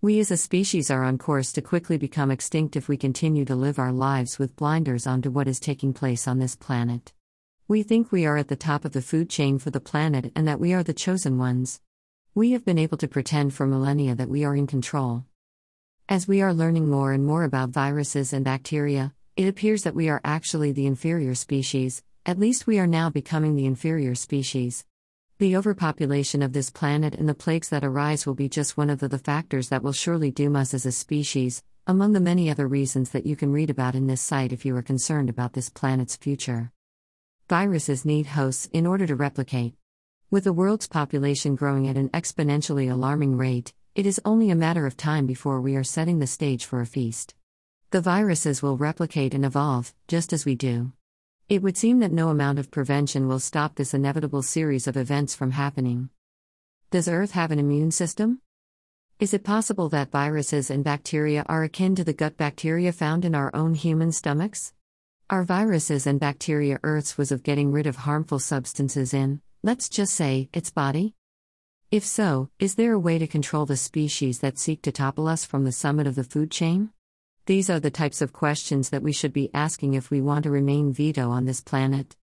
We as a species are on course to quickly become extinct if we continue to live our lives with blinders onto what is taking place on this planet. We think we are at the top of the food chain for the planet and that we are the chosen ones. We have been able to pretend for millennia that we are in control. As we are learning more and more about viruses and bacteria, it appears that we are actually the inferior species, at least we are now becoming the inferior species. The overpopulation of this planet and the plagues that arise will be just one of the, the factors that will surely doom us as a species, among the many other reasons that you can read about in this site if you are concerned about this planet's future. Viruses need hosts in order to replicate. With the world's population growing at an exponentially alarming rate, it is only a matter of time before we are setting the stage for a feast. The viruses will replicate and evolve, just as we do. It would seem that no amount of prevention will stop this inevitable series of events from happening. Does Earth have an immune system? Is it possible that viruses and bacteria are akin to the gut bacteria found in our own human stomachs? Are viruses and bacteria Earth's was of getting rid of harmful substances in, let's just say, its body? If so, is there a way to control the species that seek to topple us from the summit of the food chain? These are the types of questions that we should be asking if we want to remain veto on this planet.